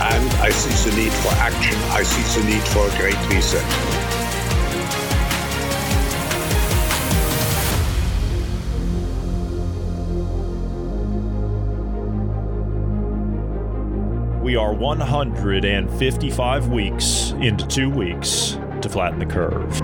and I see the need for action. I see the need for great reset. We are 155 weeks into two weeks to flatten the curve.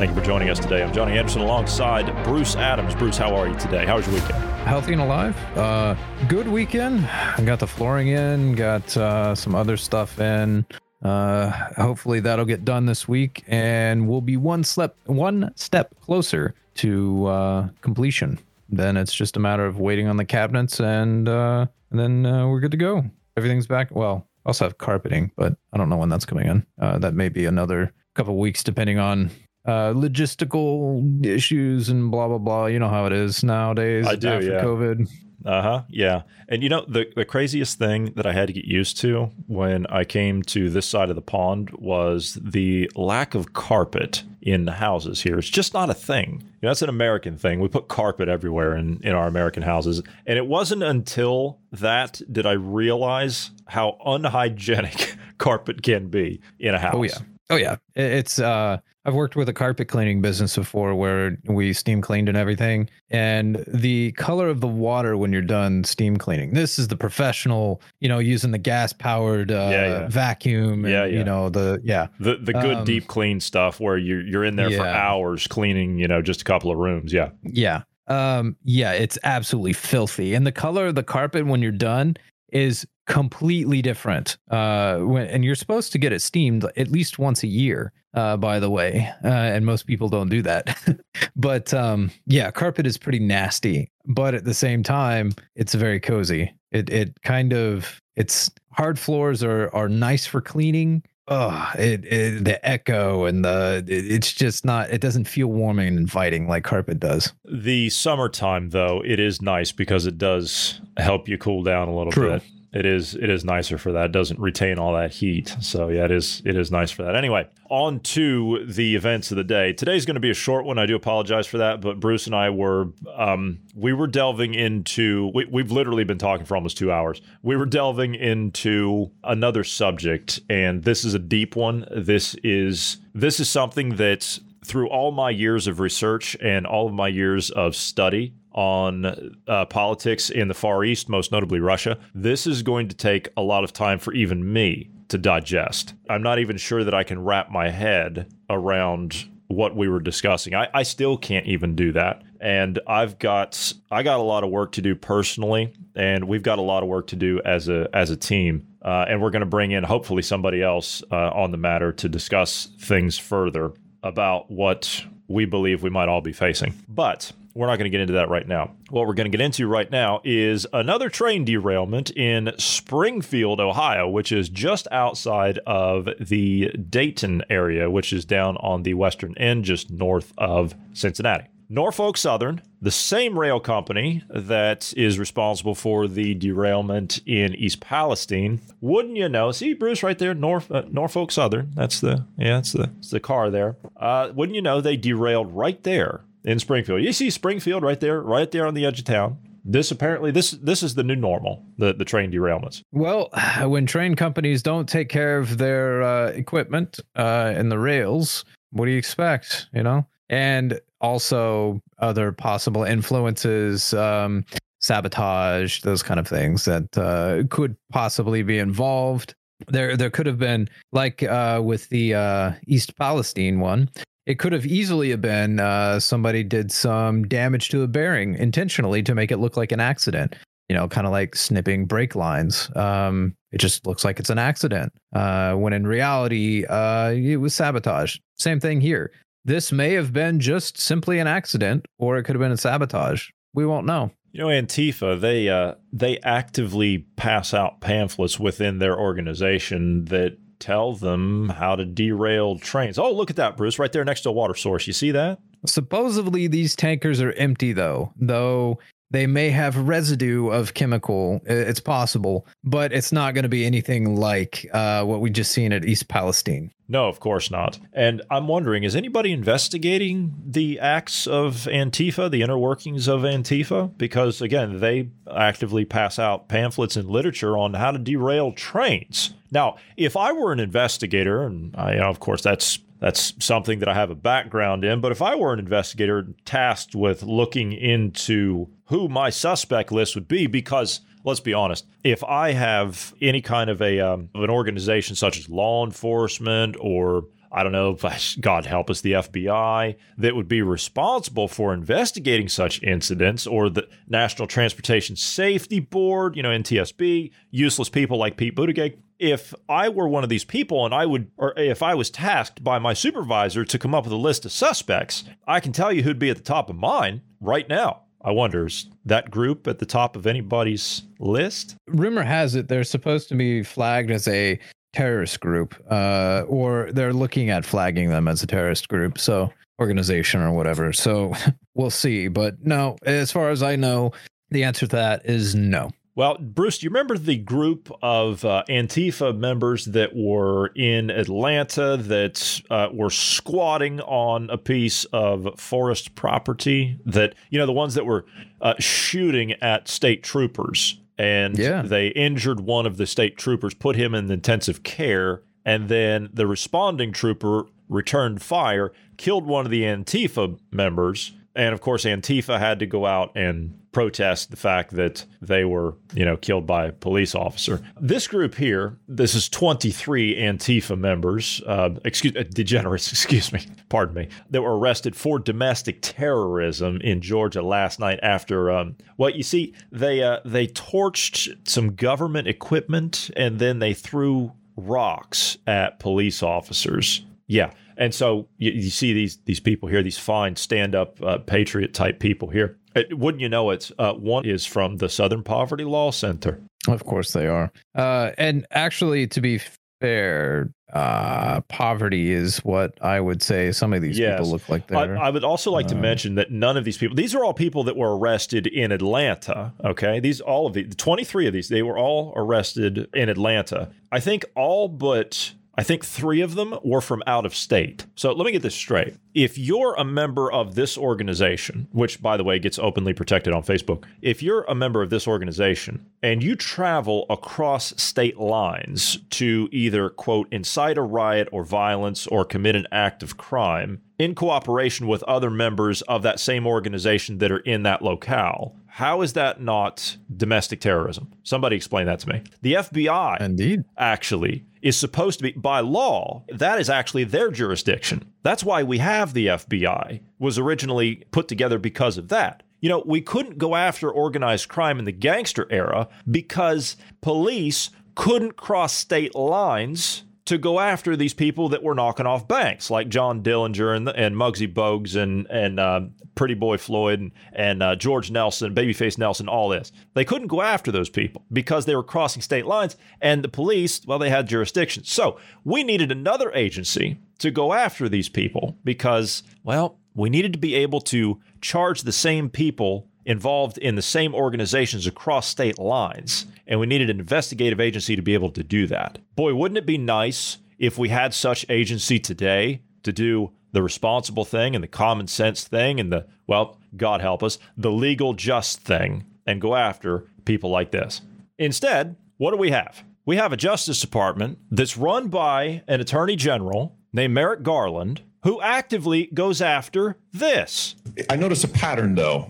Thank you for joining us today. I'm Johnny Anderson alongside Bruce Adams. Bruce, how are you today? How was your weekend? Healthy and alive. Uh, good weekend. I got the flooring in, got uh, some other stuff in. Uh, hopefully that'll get done this week, and we'll be one step one step closer to uh, completion. Then it's just a matter of waiting on the cabinets, and uh, and then uh, we're good to go. Everything's back. Well, also have carpeting, but I don't know when that's coming in. That may be another couple weeks, depending on uh, logistical issues and blah blah blah. You know how it is nowadays. I do, after yeah. COVID. Uh huh. Yeah. And you know, the, the craziest thing that I had to get used to when I came to this side of the pond was the lack of carpet in the houses here. It's just not a thing. You know, that's an American thing. We put carpet everywhere in, in our American houses. And it wasn't until that did I realize how unhygienic carpet can be in a house. Oh yeah. Oh yeah. It's uh I've worked with a carpet cleaning business before where we steam cleaned and everything. And the color of the water when you're done steam cleaning. This is the professional, you know, using the gas powered uh Yeah, yeah. vacuum and Yeah, yeah. you know, the yeah. The the good Um, deep clean stuff where you're you're in there for hours cleaning, you know, just a couple of rooms. Yeah. Yeah. Um yeah, it's absolutely filthy. And the color of the carpet when you're done is completely different. Uh when and you're supposed to get it steamed at least once a year, uh by the way. Uh and most people don't do that. but um yeah, carpet is pretty nasty, but at the same time, it's very cozy. It it kind of it's hard floors are are nice for cleaning. Oh, it, it the echo and the it, it's just not it doesn't feel warming and inviting like carpet does. The summertime though, it is nice because it does help you cool down a little True. bit. It is it is nicer for that. It doesn't retain all that heat. So yeah, it is it is nice for that. Anyway, on to the events of the day. Today's going to be a short one. I do apologize for that, but Bruce and I were um we were delving into we, we've literally been talking for almost 2 hours. We were delving into another subject and this is a deep one. This is this is something that through all my years of research and all of my years of study on uh, politics in the Far East, most notably Russia, this is going to take a lot of time for even me to digest. I'm not even sure that I can wrap my head around what we were discussing. I, I still can't even do that. And I've got I got a lot of work to do personally, and we've got a lot of work to do as a as a team. Uh, and we're going to bring in hopefully somebody else uh, on the matter to discuss things further about what we believe we might all be facing. But we're not going to get into that right now. What we're going to get into right now is another train derailment in Springfield, Ohio, which is just outside of the Dayton area, which is down on the western end, just north of Cincinnati. Norfolk Southern, the same rail company that is responsible for the derailment in East Palestine. Wouldn't you know? See Bruce right there, uh, Norfolk Southern. That's the yeah, that's the that's the car there. Uh, wouldn't you know? They derailed right there in Springfield. You see Springfield right there, right there on the edge of town. This apparently this this is the new normal. The the train derailments. Well, when train companies don't take care of their uh, equipment uh, and the rails, what do you expect? You know, and also other possible influences, um, sabotage, those kind of things that uh, could possibly be involved. there there could have been like uh, with the uh, East Palestine one. It could have easily have been uh, somebody did some damage to a bearing intentionally to make it look like an accident. You know, kind of like snipping brake lines. Um, it just looks like it's an accident uh, when in reality uh, it was sabotage. Same thing here. This may have been just simply an accident, or it could have been a sabotage. We won't know. You know, Antifa they uh, they actively pass out pamphlets within their organization that tell them how to derail trains. Oh, look at that, Bruce, right there next to a water source. You see that? Supposedly, these tankers are empty, though. Though they may have residue of chemical. It's possible, but it's not going to be anything like uh, what we just seen at East Palestine. No, of course not. And I'm wondering, is anybody investigating the acts of Antifa, the inner workings of Antifa? Because again, they actively pass out pamphlets and literature on how to derail trains. Now, if I were an investigator, and I, you know, of course, that's that's something that I have a background in. But if I were an investigator tasked with looking into who my suspect list would be, because let's be honest, if I have any kind of a um, of an organization such as law enforcement or I don't know, God help us, the FBI that would be responsible for investigating such incidents, or the National Transportation Safety Board, you know, NTSB, useless people like Pete Buttigieg. If I were one of these people and I would, or if I was tasked by my supervisor to come up with a list of suspects, I can tell you who'd be at the top of mine right now. I wonder, is that group at the top of anybody's list? Rumor has it they're supposed to be flagged as a terrorist group, uh, or they're looking at flagging them as a terrorist group, so organization or whatever. So we'll see. But no, as far as I know, the answer to that is no. Well, Bruce, do you remember the group of uh, Antifa members that were in Atlanta that uh, were squatting on a piece of forest property? That, you know, the ones that were uh, shooting at state troopers and yeah. they injured one of the state troopers, put him in intensive care, and then the responding trooper returned fire, killed one of the Antifa members, and of course Antifa had to go out and protest the fact that they were, you know, killed by a police officer. This group here, this is 23 Antifa members, uh, excuse uh, degenerates, excuse me, pardon me, that were arrested for domestic terrorism in Georgia last night after, um, well, you see, they uh, they torched some government equipment and then they threw rocks at police officers. Yeah. And so you, you, see these these people here, these fine stand up uh, patriot type people here. It, wouldn't you know it? Uh, one is from the Southern Poverty Law Center. Of course they are. Uh, and actually, to be fair, uh, poverty is what I would say some of these yes. people look like. I, I, would also like to uh, mention that none of these people, these are all people that were arrested in Atlanta. Okay. These, all of the 23 of these, they were all arrested in Atlanta. I think all but I think three of them were from out of state. So let me get this straight. If you're a member of this organization, which by the way gets openly protected on Facebook, if you're a member of this organization and you travel across state lines to either, quote, incite a riot or violence or commit an act of crime in cooperation with other members of that same organization that are in that locale, how is that not domestic terrorism? Somebody explain that to me. The FBI, indeed, actually is supposed to be by law. That is actually their jurisdiction. That's why we have the FBI. Was originally put together because of that. You know, we couldn't go after organized crime in the gangster era because police couldn't cross state lines to go after these people that were knocking off banks, like John Dillinger and, and Muggsy Bogues and and uh, Pretty Boy Floyd and, and uh, George Nelson, Babyface Nelson, all this. They couldn't go after those people because they were crossing state lines, and the police, well, they had jurisdiction. So we needed another agency to go after these people because, well, we needed to be able to charge the same people involved in the same organizations across state lines. And we needed an investigative agency to be able to do that. Boy, wouldn't it be nice if we had such agency today to do the responsible thing and the common sense thing and the, well, God help us, the legal just thing and go after people like this. Instead, what do we have? We have a Justice Department that's run by an Attorney General named Merrick Garland who actively goes after this. I notice a pattern, though.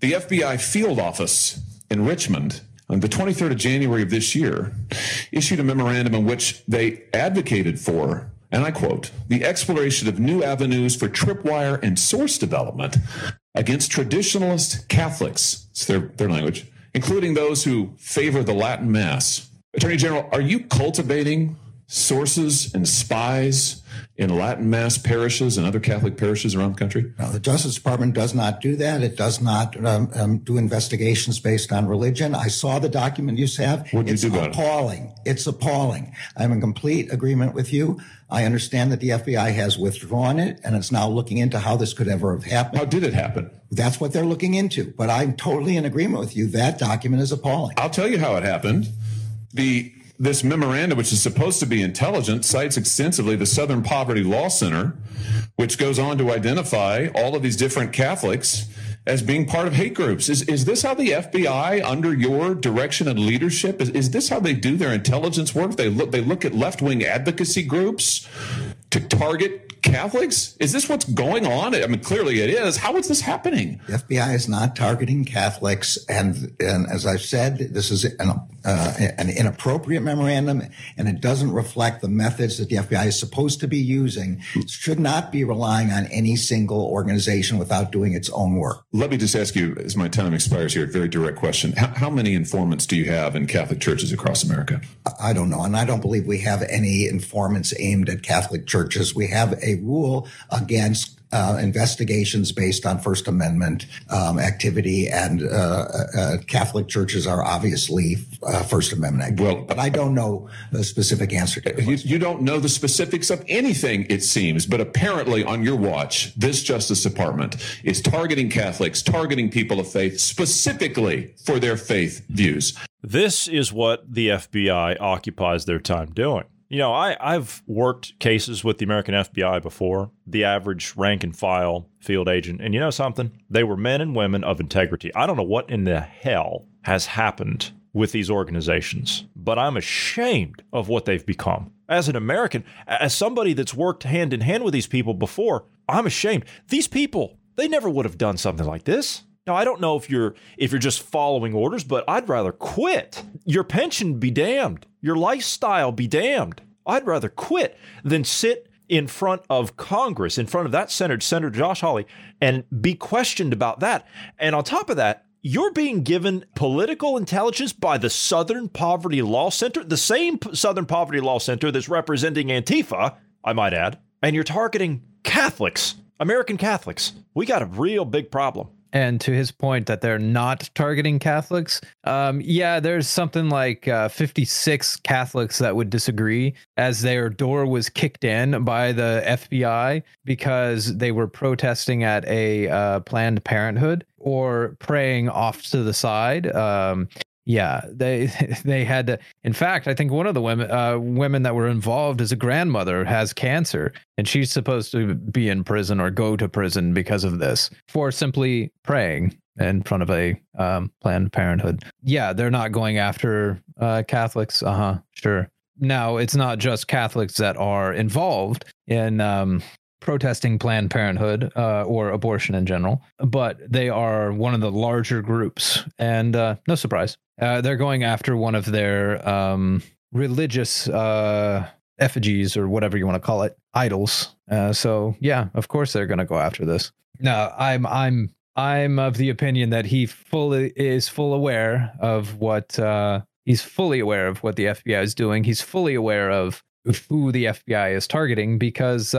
The FBI field office in Richmond on the 23rd of January of this year, issued a memorandum in which they advocated for, and I quote, the exploration of new avenues for tripwire and source development against traditionalist Catholics, it's their, their language, including those who favor the Latin Mass. Attorney General, are you cultivating sources and spies in Latin Mass parishes and other Catholic parishes around the country? No, the Justice Department does not do that. It does not um, um, do investigations based on religion. I saw the document you have. What did it's you do about appalling. It? It's appalling. I'm in complete agreement with you. I understand that the FBI has withdrawn it and it's now looking into how this could ever have happened. How did it happen? That's what they're looking into. But I'm totally in agreement with you. That document is appalling. I'll tell you how it happened. The this memorandum, which is supposed to be intelligent, cites extensively the Southern Poverty Law Center, which goes on to identify all of these different Catholics as being part of hate groups. Is, is this how the FBI, under your direction and leadership, is, is this how they do their intelligence work? They look, they look at left wing advocacy groups to target Catholics? Is this what's going on? I mean, clearly it is. How is this happening? The FBI is not targeting Catholics, and and as I've said, this is an uh, an inappropriate memorandum, and it doesn't reflect the methods that the FBI is supposed to be using. It should not be relying on any single organization without doing its own work. Let me just ask you, as my time expires here, a very direct question: How, how many informants do you have in Catholic churches across America? I don't know, and I don't believe we have any informants aimed at Catholic churches. We have a rule against uh, investigations based on First Amendment um, activity, and uh, uh, Catholic churches are obviously uh, First Amendment activity. Well, but I don't know the specific answer to you, you don't know the specifics of anything, it seems, but apparently on your watch, this Justice Department is targeting Catholics, targeting people of faith specifically for their faith views. This is what the FBI occupies their time doing. You know, I, I've worked cases with the American FBI before, the average rank and file field agent. And you know something? They were men and women of integrity. I don't know what in the hell has happened with these organizations, but I'm ashamed of what they've become. As an American, as somebody that's worked hand in hand with these people before, I'm ashamed. These people, they never would have done something like this. Now I don't know if you're if you're just following orders, but I'd rather quit. Your pension be damned. Your lifestyle be damned. I'd rather quit than sit in front of Congress, in front of that Senator, Senator Josh Hawley, and be questioned about that. And on top of that, you're being given political intelligence by the Southern Poverty Law Center, the same Southern Poverty Law Center that's representing Antifa, I might add, and you're targeting Catholics, American Catholics. We got a real big problem. And to his point that they're not targeting Catholics, um, yeah, there's something like uh, 56 Catholics that would disagree as their door was kicked in by the FBI because they were protesting at a uh, Planned Parenthood or praying off to the side. Um, yeah, they they had to. In fact, I think one of the women uh, women that were involved as a grandmother has cancer, and she's supposed to be in prison or go to prison because of this for simply praying in front of a um, Planned Parenthood. Yeah, they're not going after uh, Catholics. Uh huh. Sure. Now it's not just Catholics that are involved in um, protesting Planned Parenthood uh, or abortion in general, but they are one of the larger groups. And uh, no surprise, uh, they're going after one of their um, religious uh, effigies or whatever you want to call it, idols. Uh, so yeah, of course they're going to go after this. Now, I'm I'm I'm of the opinion that he fully is full aware of what uh, he's fully aware of what the FBI is doing. He's fully aware of who the FBI is targeting because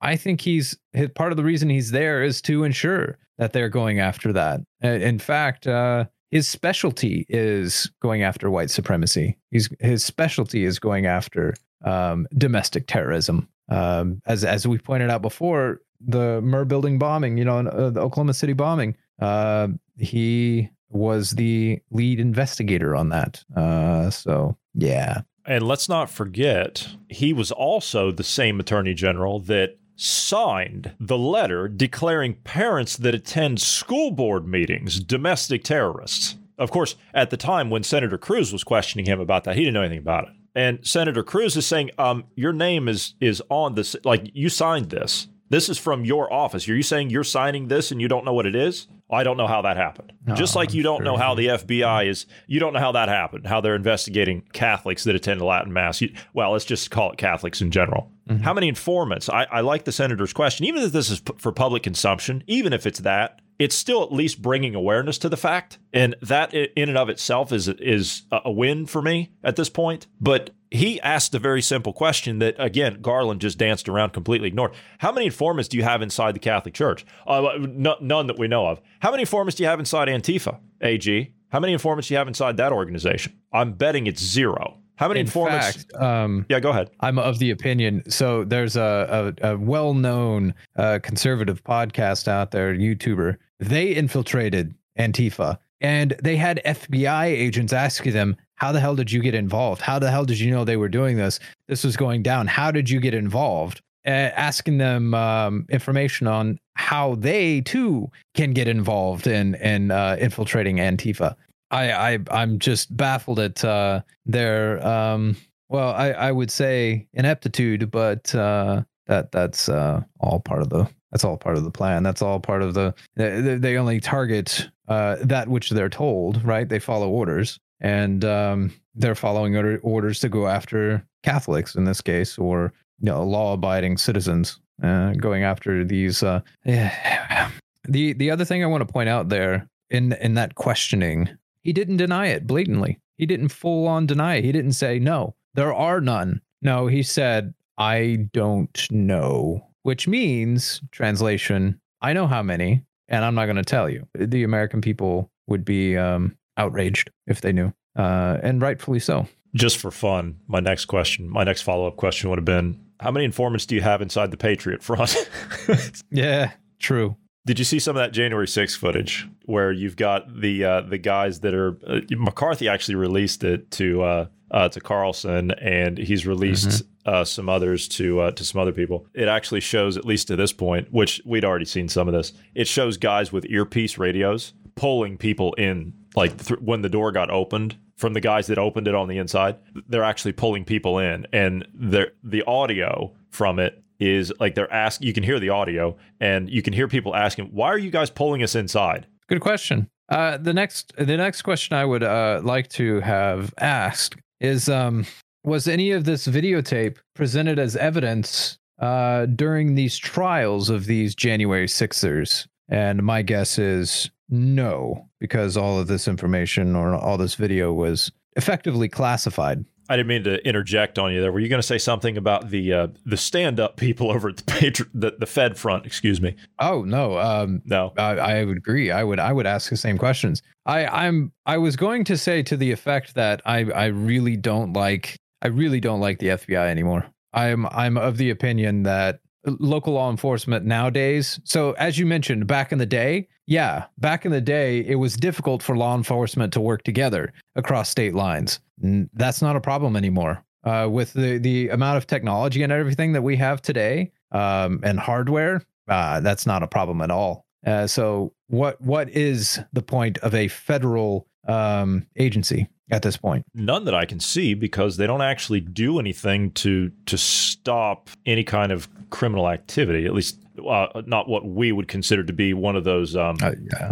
I think he's part of the reason he's there is to ensure that they're going after that. In fact, uh, his specialty is going after white supremacy. He's his specialty is going after um, domestic terrorism. Um, as as we pointed out before, the Murrah building bombing, you know, uh, the Oklahoma City bombing. Uh, he was the lead investigator on that. Uh, so yeah. And let's not forget, he was also the same attorney general that signed the letter declaring parents that attend school board meetings domestic terrorists. Of course, at the time when Senator Cruz was questioning him about that, he didn't know anything about it. And Senator Cruz is saying, um, your name is is on this like you signed this. This is from your office. Are you saying you're signing this and you don't know what it is? I don't know how that happened. Just like you don't know how the FBI is, you don't know how that happened, how they're investigating Catholics that attend Latin Mass. You, well, let's just call it Catholics in general. Mm-hmm. How many informants? I, I like the senator's question. Even if this is p- for public consumption, even if it's that, it's still at least bringing awareness to the fact, and that in and of itself is is a win for me at this point. But he asked a very simple question that again Garland just danced around, completely ignored. How many informants do you have inside the Catholic Church? Uh, n- none that we know of. How many informants do you have inside Antifa? Ag. How many informants do you have inside that organization? I'm betting it's zero. How many In informants? fact, um, yeah, go ahead. I'm of the opinion. So there's a, a, a well-known uh, conservative podcast out there, YouTuber. They infiltrated Antifa, and they had FBI agents asking them, "How the hell did you get involved? How the hell did you know they were doing this? This was going down. How did you get involved?" Uh, asking them um, information on how they too can get involved in in uh, infiltrating Antifa. I, I I'm just baffled at uh, their um, well, I, I would say ineptitude, but uh, that that's uh, all part of the that's all part of the plan. That's all part of the they, they only target uh, that which they're told, right? They follow orders, and um, they're following order, orders to go after Catholics in this case, or you know, law-abiding citizens, uh, going after these. Uh, the the other thing I want to point out there in in that questioning, he didn't deny it blatantly. He didn't full on deny it. He didn't say no. There are none. No, he said, I don't know, which means, translation, I know how many, and I'm not going to tell you. The American people would be um, outraged if they knew, uh, and rightfully so. Just for fun, my next question, my next follow up question would have been How many informants do you have inside the Patriot Front? Yeah, true. Did you see some of that January 6th footage where you've got the uh, the guys that are uh, McCarthy actually released it to uh, uh, to Carlson and he's released uh, some others to uh, to some other people. It actually shows at least to this point, which we'd already seen some of this. It shows guys with earpiece radios pulling people in, like th- when the door got opened from the guys that opened it on the inside. They're actually pulling people in, and the audio from it is like they're ask. You can hear the audio, and you can hear people asking, "Why are you guys pulling us inside?" Good question. Uh, the next the next question I would uh, like to have asked is um, was any of this videotape presented as evidence uh, during these trials of these January Sixers? And my guess is no, because all of this information or all this video was effectively classified. I didn't mean to interject on you there. Were you going to say something about the uh, the stand up people over at the, the the Fed front? Excuse me. Oh no, um, no, I, I would agree. I would I would ask the same questions. I I'm I was going to say to the effect that I I really don't like I really don't like the FBI anymore. I'm I'm of the opinion that local law enforcement nowadays. So as you mentioned, back in the day, yeah, back in the day, it was difficult for law enforcement to work together across state lines. That's not a problem anymore. Uh, with the the amount of technology and everything that we have today, um, and hardware, uh, that's not a problem at all. Uh, so what what is the point of a federal um, agency at this point? None that I can see because they don't actually do anything to to stop any kind of criminal activity. At least uh, not what we would consider to be one of those. Um,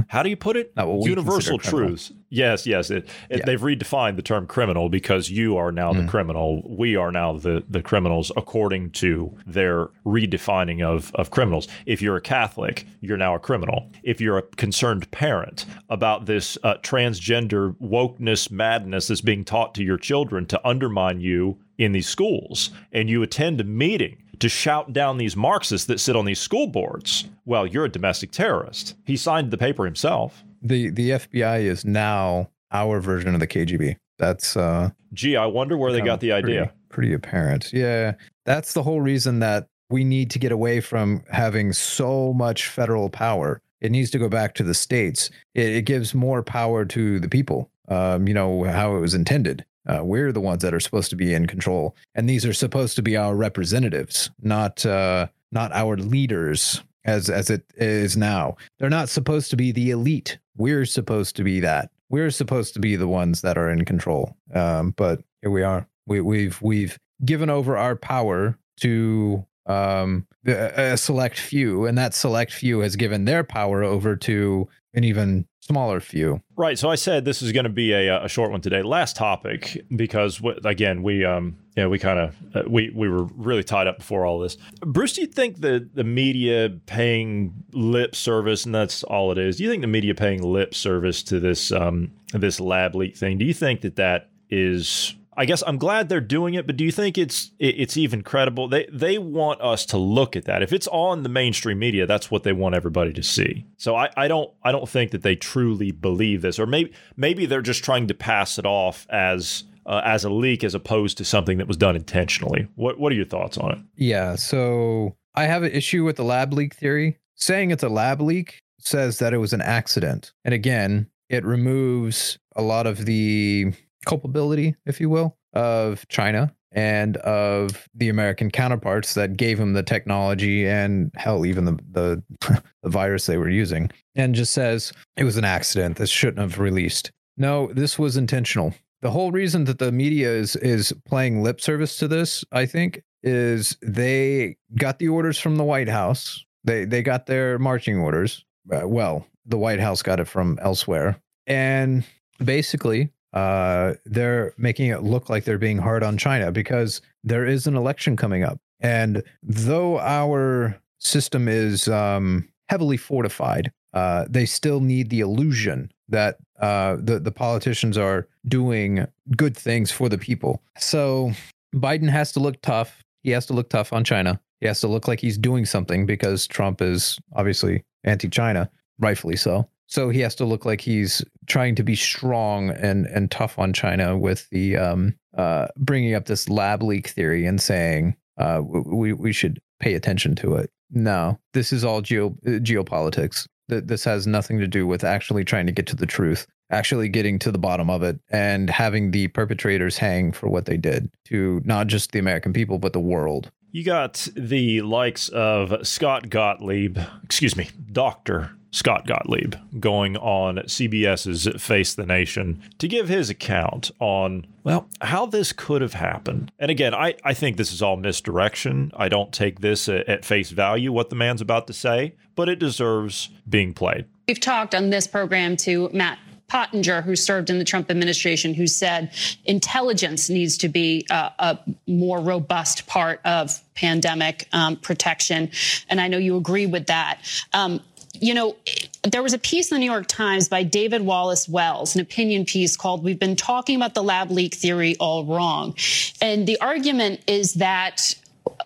How do you put it? Uh, Not what we Universal truths. Yes, yes. It, it, They've redefined the term criminal because you are now Mm. the criminal. We are now the the criminals according to their redefining of of criminals. If you're a Catholic, you're now a criminal. If you're a concerned parent about this uh, transgender wokeness madness that's being taught to your children to undermine you in these schools, and you attend a meeting to shout down these Marxists that sit on these school boards, well, you're a domestic terrorist. He signed the paper himself. The the FBI is now our version of the KGB. That's uh Gee, I wonder where they got the idea. Pretty, pretty apparent. Yeah. That's the whole reason that we need to get away from having so much federal power. It needs to go back to the states. It, it gives more power to the people. Um, you know how it was intended. Uh, we're the ones that are supposed to be in control, and these are supposed to be our representatives, not uh, not our leaders, as as it is now. They're not supposed to be the elite. We're supposed to be that. We're supposed to be the ones that are in control. Um, but here we are. We, we've we've given over our power to um, a, a select few, and that select few has given their power over to an even smaller few. Right. So I said this is going to be a, a short one today. Last topic, because again, we um yeah we kind of uh, we we were really tied up before all this. Bruce, do you think the the media paying lip service, and that's all it is? Do you think the media paying lip service to this um this lab leak thing? Do you think that that is I guess I'm glad they're doing it, but do you think it's it's even credible? They they want us to look at that. If it's on the mainstream media, that's what they want everybody to see. So I, I don't I don't think that they truly believe this, or maybe maybe they're just trying to pass it off as uh, as a leak as opposed to something that was done intentionally. What what are your thoughts on it? Yeah, so I have an issue with the lab leak theory. Saying it's a lab leak says that it was an accident, and again, it removes a lot of the culpability, if you will, of China and of the American counterparts that gave him the technology and hell, even the, the the, virus they were using, and just says it was an accident. This shouldn't have released. No, this was intentional. The whole reason that the media is is playing lip service to this, I think, is they got the orders from the White House. They they got their marching orders. Uh, well, the White House got it from elsewhere, and basically uh, they're making it look like they're being hard on China because there is an election coming up. And though our system is um, heavily fortified, uh, they still need the illusion that uh, the the politicians are doing good things for the people. So Biden has to look tough. He has to look tough on China. He has to look like he's doing something because Trump is obviously anti-China, rightfully so. So he has to look like he's trying to be strong and and tough on China with the um, uh, bringing up this lab leak theory and saying uh, we we should pay attention to it. No, this is all geo uh, geopolitics. This has nothing to do with actually trying to get to the truth, actually getting to the bottom of it, and having the perpetrators hang for what they did to not just the American people but the world. You got the likes of Scott Gottlieb, excuse me, Doctor Scott Gottlieb going on CBS's Face the Nation to give his account on, well, how this could have happened. And again, I, I think this is all misdirection. I don't take this at, at face value, what the man's about to say, but it deserves being played. We've talked on this program to Matt Pottinger, who served in the Trump administration, who said intelligence needs to be uh, a more robust part of pandemic um, protection. And I know you agree with that. Um, you know, there was a piece in the New York Times by David Wallace Wells, an opinion piece called We've Been Talking About the Lab Leak Theory All Wrong. And the argument is that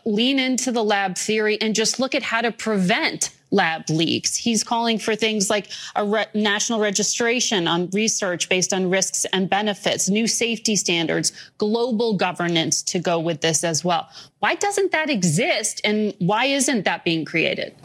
lean into the lab theory and just look at how to prevent lab leaks. He's calling for things like a re- national registration on research based on risks and benefits, new safety standards, global governance to go with this as well. Why doesn't that exist and why isn't that being created?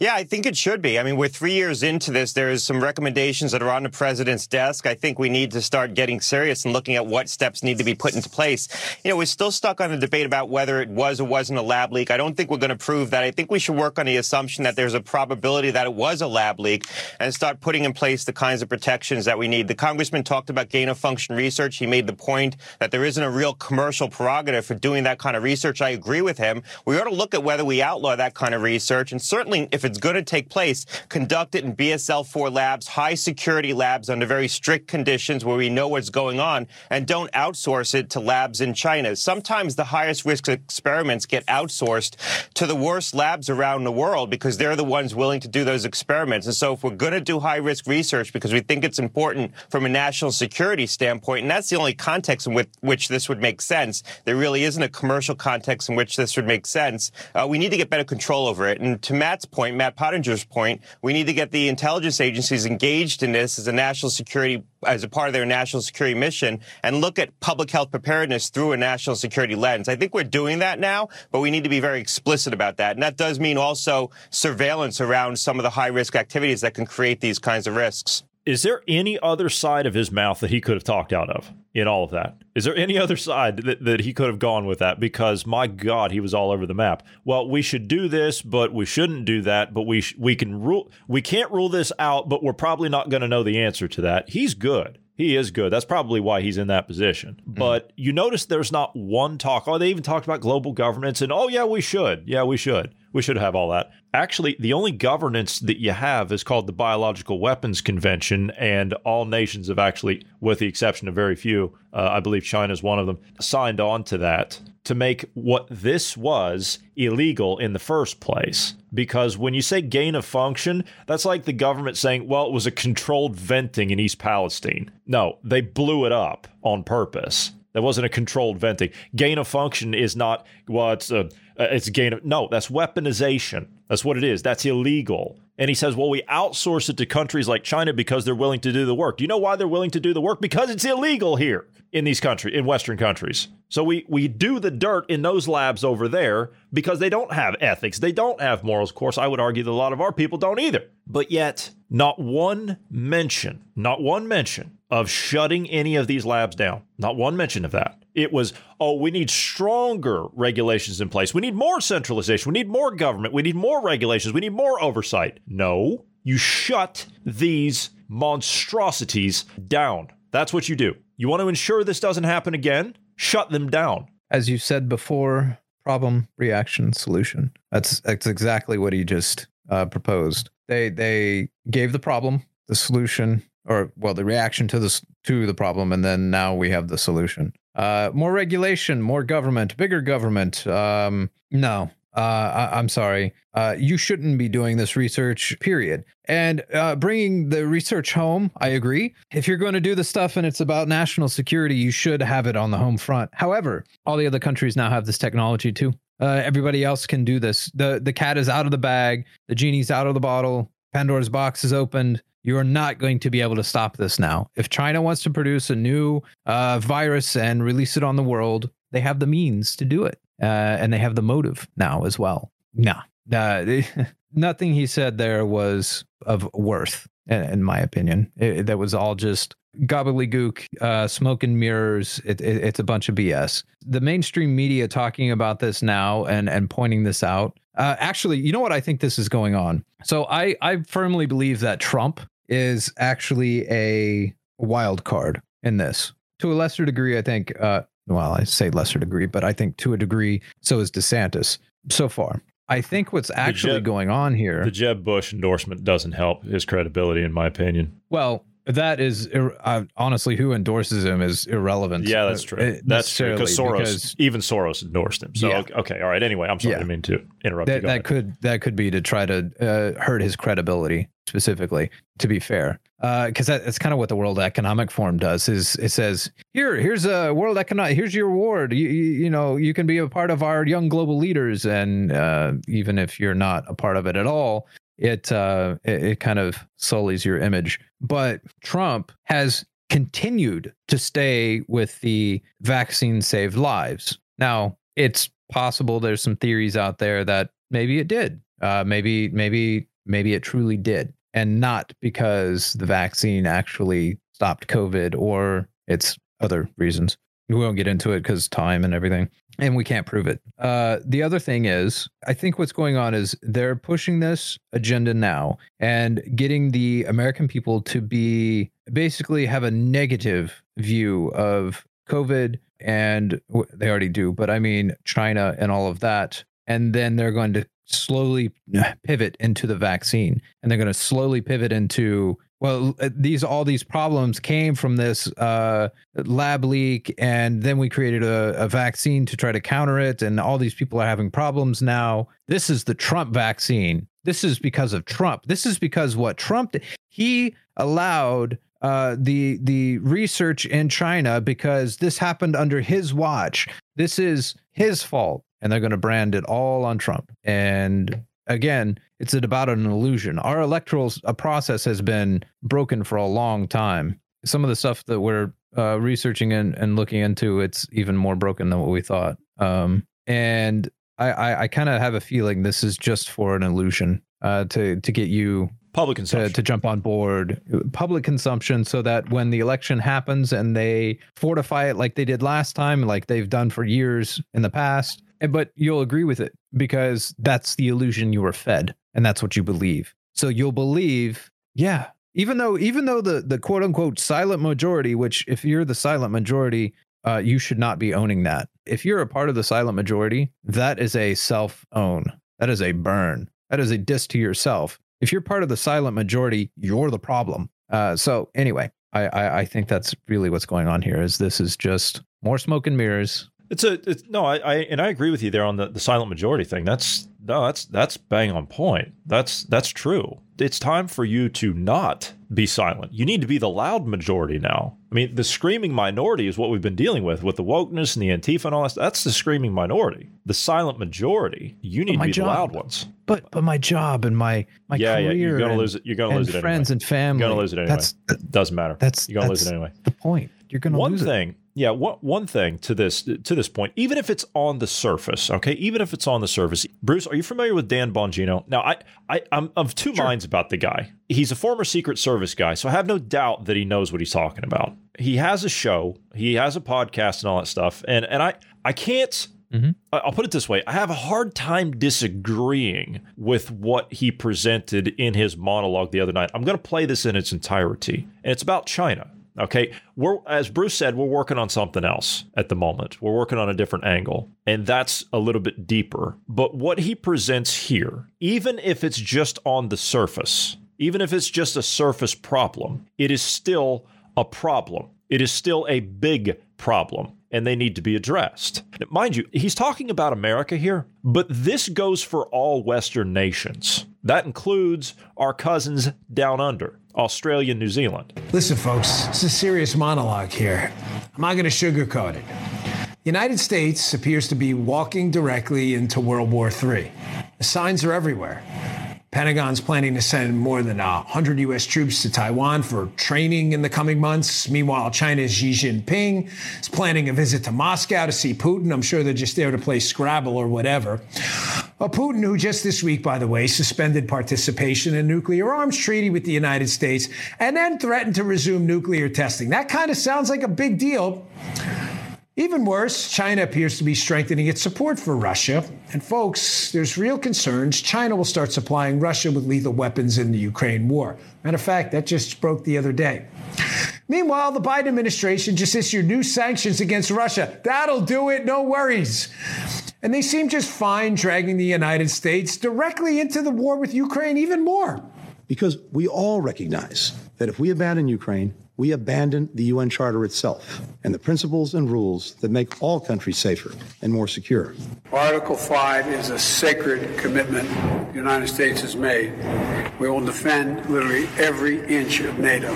Yeah, I think it should be. I mean, we're three years into this. There's some recommendations that are on the president's desk. I think we need to start getting serious and looking at what steps need to be put into place. You know, we're still stuck on the debate about whether it was or wasn't a lab leak. I don't think we're going to prove that. I think we should work on the assumption that there's a probability that it was a lab leak and start putting in place the kinds of protections that we need. The congressman talked about gain of function research. He made the point that there isn't a real commercial prerogative for doing that kind of research. I agree with him. We ought to look at whether we outlaw that kind of research. And certainly, if it's going to take place, conduct it in BSL 4 labs, high security labs under very strict conditions where we know what's going on, and don't outsource it to labs in China. Sometimes the highest risk experiments get outsourced to the worst labs around the world because they're the ones willing to do those experiments. And so if we're going to do high risk research because we think it's important from a national security standpoint, and that's the only context in which, which this would make sense, there really isn't a commercial context in which this would make sense. Uh, we need to get better control over it. And to Matt's point, Matt Pottinger's point, we need to get the intelligence agencies engaged in this as a national security, as a part of their national security mission and look at public health preparedness through a national security lens. I think we're doing that now, but we need to be very explicit about that. And that does mean also surveillance around some of the high risk activities that can create these kinds of risks. Is there any other side of his mouth that he could have talked out of in all of that? Is there any other side that, that he could have gone with that? Because my God, he was all over the map. Well, we should do this, but we shouldn't do that. But we sh- we can rule. We can't rule this out, but we're probably not going to know the answer to that. He's good. He is good. That's probably why he's in that position. Mm-hmm. But you notice there's not one talk. Oh, they even talked about global governance and oh yeah, we should. Yeah, we should. We should have all that. Actually, the only governance that you have is called the Biological Weapons Convention, and all nations have actually, with the exception of very few, uh, I believe China is one of them, signed on to that to make what this was illegal in the first place. Because when you say gain of function, that's like the government saying, well, it was a controlled venting in East Palestine. No, they blew it up on purpose. That wasn't a controlled venting. Gain of function is not well. It's a it's gain of no. That's weaponization. That's what it is. That's illegal. And he says, well, we outsource it to countries like China because they're willing to do the work. Do you know why they're willing to do the work? Because it's illegal here in these countries, in Western countries. So we we do the dirt in those labs over there because they don't have ethics. They don't have morals. Of course, I would argue that a lot of our people don't either. But yet, not one mention, not one mention of shutting any of these labs down. Not one mention of that. It was, oh, we need stronger regulations in place. We need more centralization. We need more government. We need more regulations. We need more oversight. No, you shut these monstrosities down. That's what you do. You want to ensure this doesn't happen again? Shut them down. As you said before, problem, reaction, solution. That's that's exactly what he just uh, proposed. They they gave the problem, the solution, or well, the reaction to this to the problem, and then now we have the solution. Uh, more regulation, more government, bigger government. Um, no, uh, I, am sorry. Uh, you shouldn't be doing this research, period. And uh, bringing the research home, I agree. If you're going to do the stuff and it's about national security, you should have it on the home front. However, all the other countries now have this technology too. Uh, everybody else can do this. the The cat is out of the bag. The genie's out of the bottle. Pandora's box is opened. You are not going to be able to stop this now. If China wants to produce a new uh, virus and release it on the world, they have the means to do it uh, and they have the motive now as well. No, uh, nothing he said there was of worth, in, my opinion. It, that was all just gobbledygook, uh, smoke and mirrors. It, it, it's a bunch of BS. The mainstream media talking about this now and and pointing this out. Uh, actually, you know what I think this is going on. So I I firmly believe that Trump is actually a wild card in this. To a lesser degree, I think uh, well, I say lesser degree, but I think to a degree, so is DeSantis so far. I think what's actually Jeb, going on here. The Jeb Bush endorsement doesn't help his credibility, in my opinion. Well, that is uh, honestly who endorses him is irrelevant. Yeah, that's true. Uh, that's true because Soros, because, even Soros endorsed him. So yeah. okay, all right. Anyway, I'm sorry, yeah. I mean to interrupt. That, that could that could be to try to uh, hurt his credibility specifically. To be fair, because uh, that, that's kind of what the World Economic Forum does. Is it says here here's a World Economic here's your award. You, you, you know you can be a part of our young global leaders, and uh, even if you're not a part of it at all, it uh, it, it kind of sullies your image. But Trump has continued to stay with the vaccine saved lives. Now, it's possible there's some theories out there that maybe it did. Uh, maybe maybe maybe it truly did, and not because the vaccine actually stopped COVID or it's other reasons. We won't get into it because time and everything and we can't prove it. Uh, the other thing is, I think what's going on is they're pushing this agenda now and getting the American people to be basically have a negative view of COVID, and they already do, but I mean China and all of that. And then they're going to slowly pivot into the vaccine, and they're going to slowly pivot into well uh, these all these problems came from this uh, lab leak and then we created a, a, vaccine to try to counter it and all these people are having problems now. This is the trump vaccine. This is because of trump. This is because what trump did he allowed uh, the the research in china because this happened under his watch. This is his fault and they're going to brand it all on trump. And again, it's about an illusion. Our electoral uh, process has been broken for a long time. Some of the stuff that we're uh, researching and, and looking into, it's even more broken than what we thought. Um, and I, I, I kind of have a feeling this is just for an illusion uh, to to get you public consumption to, to, jump on board public consumption so that when the election happens and they fortify it like they did last time like they've done for years in the past but you'll agree with it because that's the illusion you were fed and that's what you believe. So you'll believe, yeah, even though even though the the quote unquote silent majority, which if you're the silent majority, uh, you should not be owning that. If you're a part of the silent majority, that is a self own. that is a burn. That is a diss to yourself. If you're part of the silent majority, you're the problem. Uh, so anyway, I, I, I think that's really what's going on here. Is this is just more smoke and mirrors. It's a it's, no, I, I and I agree with you there on the, the silent majority thing. That's no, that's that's bang on point. That's that's true. It's time for you to not be silent. You need to be the loud majority now. I mean, the screaming minority is what we've been dealing with with the wokeness and the antifa and all that. That's the screaming minority. The silent majority, you need to be job, the loud ones. But but my job and my my yeah, career, yeah, you're gonna and, lose it. You're gonna lose it. Friends anyway. and family. You're gonna lose it anyway. That's doesn't matter. That's you're gonna that's lose it anyway. The point. You're gonna lose one thing. It. Yeah, one, one thing to this to this point, even if it's on the surface, okay, even if it's on the surface, Bruce, are you familiar with Dan Bongino? Now, I, I I'm of two sure. minds about the guy. He's a former Secret Service guy, so I have no doubt that he knows what he's talking about. He has a show, he has a podcast, and all that stuff, and and I I can't Mm-hmm. I'll put it this way I have a hard time disagreeing with what he presented in his monologue the other night. I'm going to play this in its entirety, and it's about China. Okay, we're as Bruce said, we're working on something else at the moment. We're working on a different angle, and that's a little bit deeper. But what he presents here, even if it's just on the surface, even if it's just a surface problem, it is still a problem. It is still a big problem and they need to be addressed. Mind you, he's talking about America here, but this goes for all Western nations. That includes our cousins down under, Australia New Zealand. Listen, folks, it's a serious monologue here. I'm not going to sugarcoat it. The United States appears to be walking directly into World War III. The signs are everywhere. Pentagon's planning to send more than 100 U.S. troops to Taiwan for training in the coming months. Meanwhile, China's Xi Jinping is planning a visit to Moscow to see Putin. I'm sure they're just there to play Scrabble or whatever. A Putin who just this week, by the way, suspended participation in nuclear arms treaty with the United States and then threatened to resume nuclear testing. That kind of sounds like a big deal. Even worse, China appears to be strengthening its support for Russia. And folks, there's real concerns China will start supplying Russia with lethal weapons in the Ukraine war. Matter of fact, that just broke the other day. Meanwhile, the Biden administration just issued new sanctions against Russia. That'll do it, no worries. And they seem just fine dragging the United States directly into the war with Ukraine even more. Because we all recognize that if we abandon Ukraine, we abandon the UN Charter itself and the principles and rules that make all countries safer and more secure. Article 5 is a sacred commitment the United States has made. We will defend literally every inch of NATO.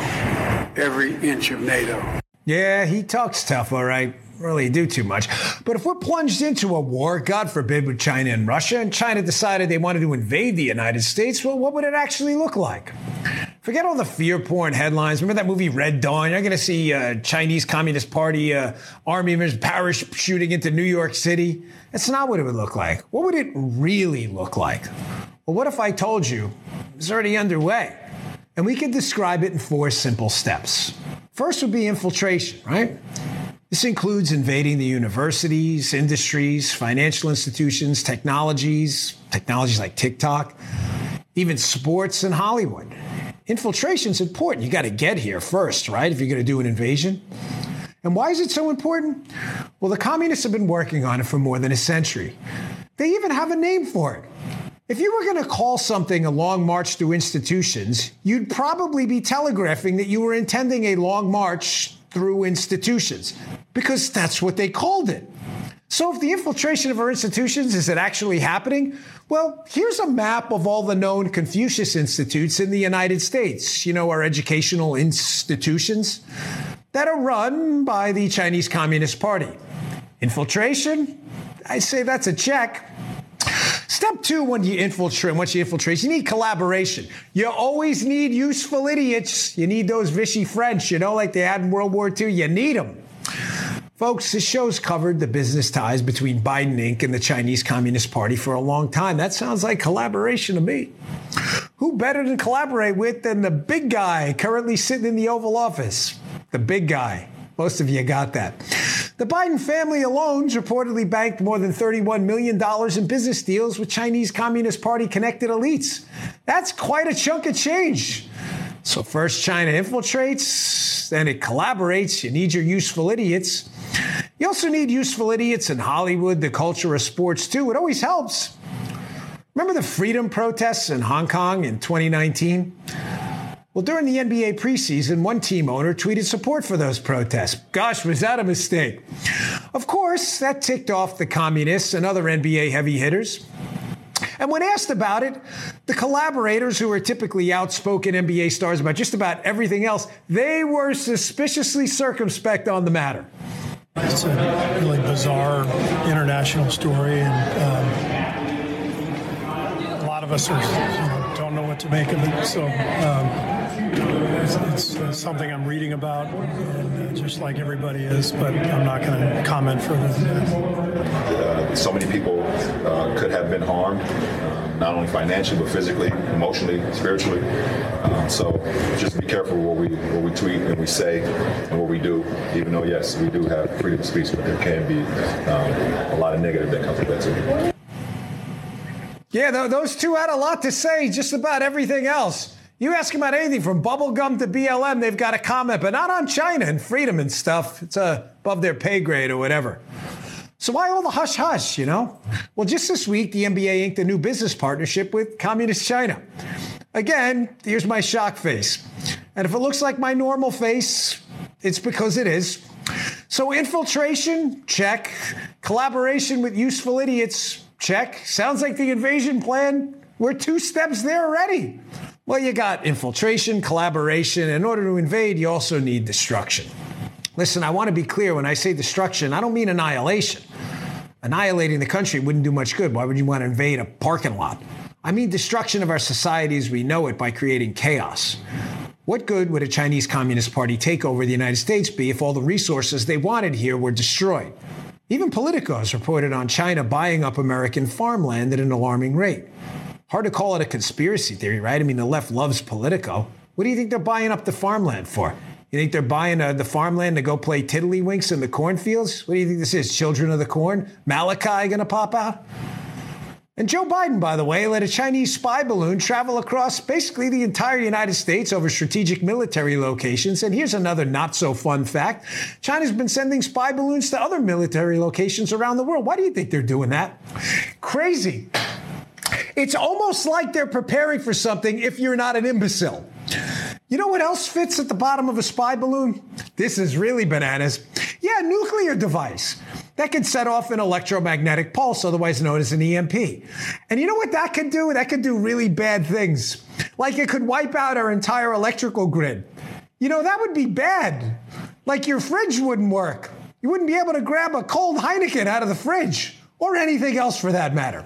Every inch of NATO. Yeah, he talks tough, all right. Really do too much. But if we're plunged into a war, God forbid, with China and Russia, and China decided they wanted to invade the United States, well, what would it actually look like? Forget all the fear porn headlines. Remember that movie Red Dawn? You're going to see uh, Chinese Communist Party uh, army members parachuting into New York City. That's not what it would look like. What would it really look like? Well, what if I told you it's already underway? And we could describe it in four simple steps. First would be infiltration, right? This includes invading the universities, industries, financial institutions, technologies, technologies like TikTok, even sports and Hollywood. Infiltration is important. You got to get here first, right? If you're going to do an invasion. And why is it so important? Well, the communists have been working on it for more than a century. They even have a name for it. If you were going to call something a long march through institutions, you'd probably be telegraphing that you were intending a long march through institutions, because that's what they called it. So, if the infiltration of our institutions is it actually happening? Well, here's a map of all the known Confucius institutes in the United States. You know, our educational institutions that are run by the Chinese Communist Party. Infiltration? I say that's a check. Step two, when you infiltrate, once you infiltrate, you need collaboration. You always need useful idiots. You need those Vichy French, you know, like they had in World War II. You need them. Folks, this show's covered the business ties between Biden Inc. and the Chinese Communist Party for a long time. That sounds like collaboration to me. Who better to collaborate with than the big guy currently sitting in the Oval Office? The big guy. Most of you got that. The Biden family alone reportedly banked more than $31 million in business deals with Chinese Communist Party connected elites. That's quite a chunk of change. So, first China infiltrates, then it collaborates. You need your useful idiots. You also need useful idiots in Hollywood, the culture of sports, too. It always helps. Remember the freedom protests in Hong Kong in 2019? Well, during the NBA preseason, one team owner tweeted support for those protests. Gosh, was that a mistake? Of course, that ticked off the communists and other NBA heavy hitters. And when asked about it, the collaborators, who are typically outspoken NBA stars about just about everything else, they were suspiciously circumspect on the matter. It's a really bizarre international story, and um, a lot of us are, you know, don't know what to make of it. So um, it's, it's uh, something I'm reading about, and, uh, just like everybody is, but I'm not going to comment further than that. Uh, so many people uh, could have been harmed, um, not only financially, but physically, emotionally, spiritually. Um, so just be careful what we what we tweet and we say and what we do. Even though yes, we do have freedom of speech, but there can be um, a lot of negative that comes with that too. Yeah, those two had a lot to say just about everything else. You ask them about anything from bubblegum to BLM, they've got a comment, but not on China and freedom and stuff. It's uh, above their pay grade or whatever. So why all the hush hush, you know? Well, just this week, the NBA inked a new business partnership with Communist China. Again, here's my shock face. And if it looks like my normal face, it's because it is. So infiltration, check. Collaboration with useful idiots, Check. Sounds like the invasion plan. We're two steps there already. Well, you got infiltration, collaboration. In order to invade, you also need destruction. Listen, I want to be clear when I say destruction, I don't mean annihilation. Annihilating the country wouldn't do much good. Why would you want to invade a parking lot? I mean destruction of our society as we know it by creating chaos. What good would a Chinese Communist Party takeover of the United States be if all the resources they wanted here were destroyed? Even Politico has reported on China buying up American farmland at an alarming rate. Hard to call it a conspiracy theory, right? I mean, the left loves Politico. What do you think they're buying up the farmland for? You think they're buying uh, the farmland to go play tiddlywinks in the cornfields? What do you think this is? Children of the Corn? Malachi going to pop out? And Joe Biden, by the way, let a Chinese spy balloon travel across basically the entire United States over strategic military locations. And here's another not so fun fact China's been sending spy balloons to other military locations around the world. Why do you think they're doing that? Crazy. It's almost like they're preparing for something if you're not an imbecile. You know what else fits at the bottom of a spy balloon? This is really bananas. Yeah, nuclear device that can set off an electromagnetic pulse, otherwise known as an EMP. And you know what that could do? That could do really bad things. Like it could wipe out our entire electrical grid. You know, that would be bad. Like your fridge wouldn't work. You wouldn't be able to grab a cold Heineken out of the fridge or anything else for that matter.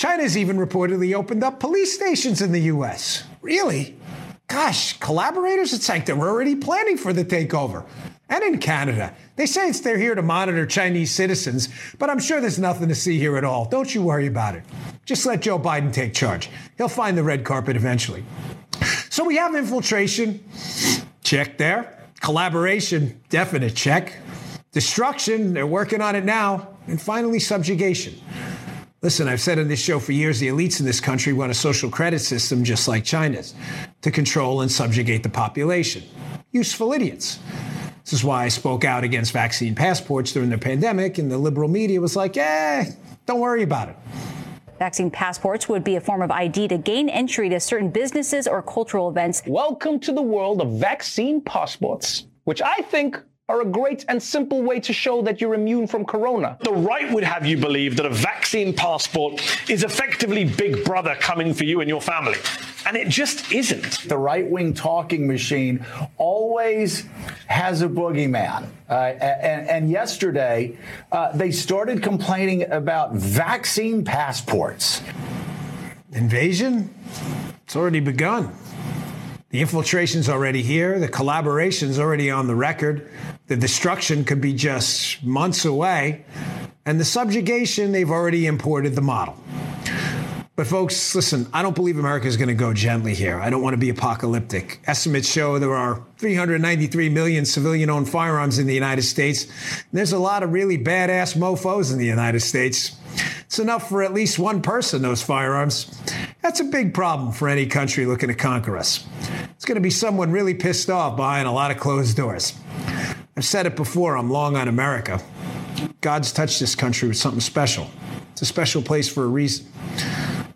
China's even reportedly opened up police stations in the US. Really? Gosh, collaborators, it's like they're already planning for the takeover and in Canada. They say it's they're here to monitor Chinese citizens, but I'm sure there's nothing to see here at all. Don't you worry about it. Just let Joe Biden take charge. He'll find the red carpet eventually. So we have infiltration, check there. Collaboration, definite check. Destruction, they're working on it now. And finally, subjugation. Listen, I've said on this show for years the elites in this country want a social credit system just like China's to control and subjugate the population. Useful idiots. This is why I spoke out against vaccine passports during the pandemic, and the liberal media was like, eh, don't worry about it. Vaccine passports would be a form of ID to gain entry to certain businesses or cultural events. Welcome to the world of vaccine passports, which I think are a great and simple way to show that you're immune from corona. The right would have you believe that a vaccine passport is effectively Big Brother coming for you and your family. And it just isn't. The right wing talking machine always has a boogeyman. Uh, and, and, yesterday, uh, they started complaining about vaccine passports. Invasion? It's already begun. The infiltration's already here. The collaboration's already on the record. The destruction could be just months away. And the subjugation, they've already imported the model. But folks, listen, I don't believe America is going to go gently here. I don't want to be apocalyptic. Estimates show there are 393 million civilian owned firearms in the United States. There's a lot of really badass mofos in the United States. It's enough for at least one person, those firearms. That's a big problem for any country looking to conquer us. It's going to be someone really pissed off behind a lot of closed doors. I've said it before, I'm long on America. God's touched this country with something special. It's a special place for a reason.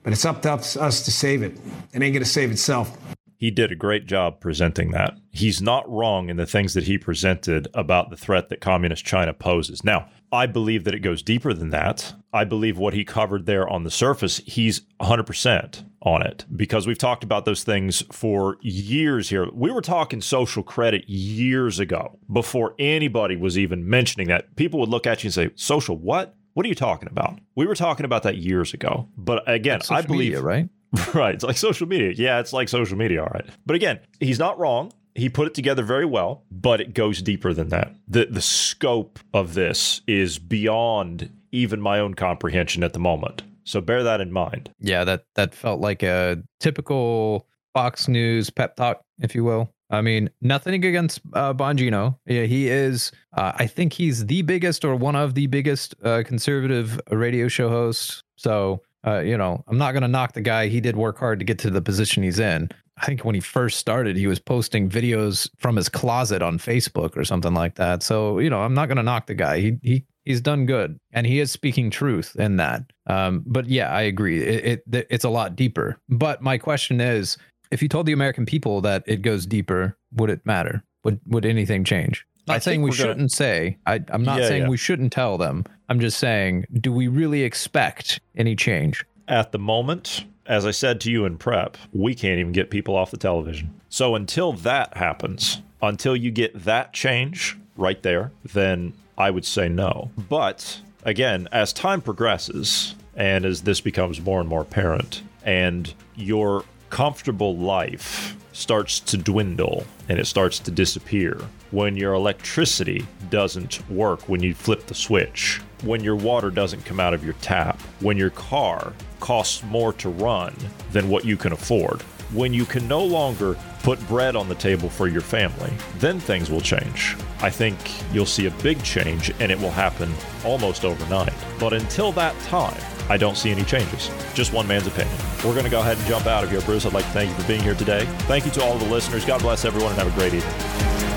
But it's up to us, to save it. It ain't going to save itself. He did a great job presenting that. He's not wrong in the things that he presented about the threat that communist China poses. Now, I believe that it goes deeper than that. I believe what he covered there on the surface, he's 100% on it because we've talked about those things for years here. We were talking social credit years ago before anybody was even mentioning that. People would look at you and say, Social what? What are you talking about? We were talking about that years ago. But again, I believe. media, right? Right. It's like social media. Yeah, it's like social media. All right. But again, he's not wrong. He put it together very well, but it goes deeper than that. The the scope of this is beyond even my own comprehension at the moment. So bear that in mind. Yeah, that that felt like a typical Fox News pep talk, if you will. I mean, nothing against uh, Bongino. Yeah, he is. Uh, I think he's the biggest or one of the biggest uh, conservative radio show hosts. So, uh, you know, I'm not going to knock the guy. He did work hard to get to the position he's in. I think when he first started, he was posting videos from his closet on Facebook or something like that. So, you know, I'm not going to knock the guy. He he he's done good, and he is speaking truth in that. Um, but yeah, I agree. It, it it's a lot deeper. But my question is, if you told the American people that it goes deeper, would it matter? Would would anything change? Not I saying we we're gonna- shouldn't say. I, I'm not Yeah, saying yeah. we shouldn't tell them. I'm just saying, do we really expect any change? At the moment, as I said to you in prep, we can't even get people off the television. So until that happens, until you get that change right there, then I would say no. But again, as time progresses and as this becomes more and more apparent, and your comfortable life starts to dwindle and it starts to disappear, when your electricity doesn't work when you flip the switch, when your water doesn't come out of your tap, when your car costs more to run than what you can afford, when you can no longer put bread on the table for your family, then things will change. I think you'll see a big change and it will happen almost overnight. But until that time, I don't see any changes. Just one man's opinion. We're going to go ahead and jump out of here. Bruce, I'd like to thank you for being here today. Thank you to all the listeners. God bless everyone and have a great evening.